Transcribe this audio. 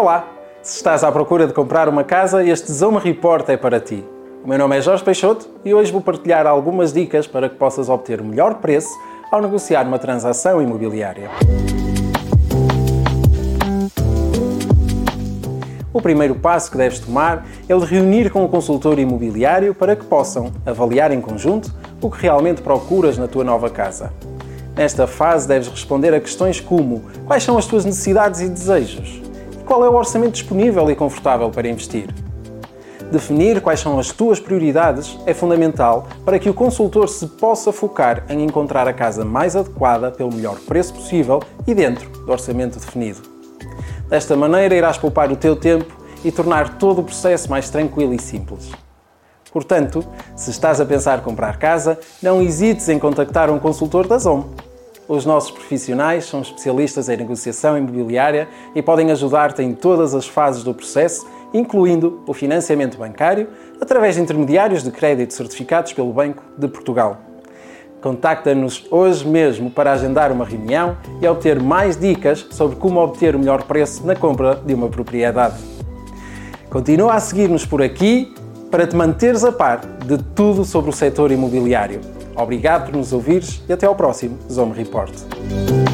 Olá! Se estás à procura de comprar uma casa, este Zoma Report é para ti. O meu nome é Jorge Peixoto e hoje vou partilhar algumas dicas para que possas obter o melhor preço ao negociar uma transação imobiliária. O primeiro passo que deves tomar é o de reunir com o consultor imobiliário para que possam avaliar em conjunto o que realmente procuras na tua nova casa. Nesta fase deves responder a questões como quais são as tuas necessidades e desejos? Qual é o orçamento disponível e confortável para investir. Definir quais são as tuas prioridades é fundamental para que o consultor se possa focar em encontrar a casa mais adequada pelo melhor preço possível e dentro do orçamento definido. Desta maneira, irás poupar o teu tempo e tornar todo o processo mais tranquilo e simples. Portanto, se estás a pensar comprar casa, não hesites em contactar um consultor da ZOM os nossos profissionais são especialistas em negociação imobiliária e podem ajudar-te em todas as fases do processo, incluindo o financiamento bancário, através de intermediários de crédito certificados pelo Banco de Portugal. Contacta-nos hoje mesmo para agendar uma reunião e obter mais dicas sobre como obter o melhor preço na compra de uma propriedade. Continua a seguir-nos por aqui para te manteres a par de tudo sobre o setor imobiliário. Obrigado por nos ouvires e até ao próximo Zome Report.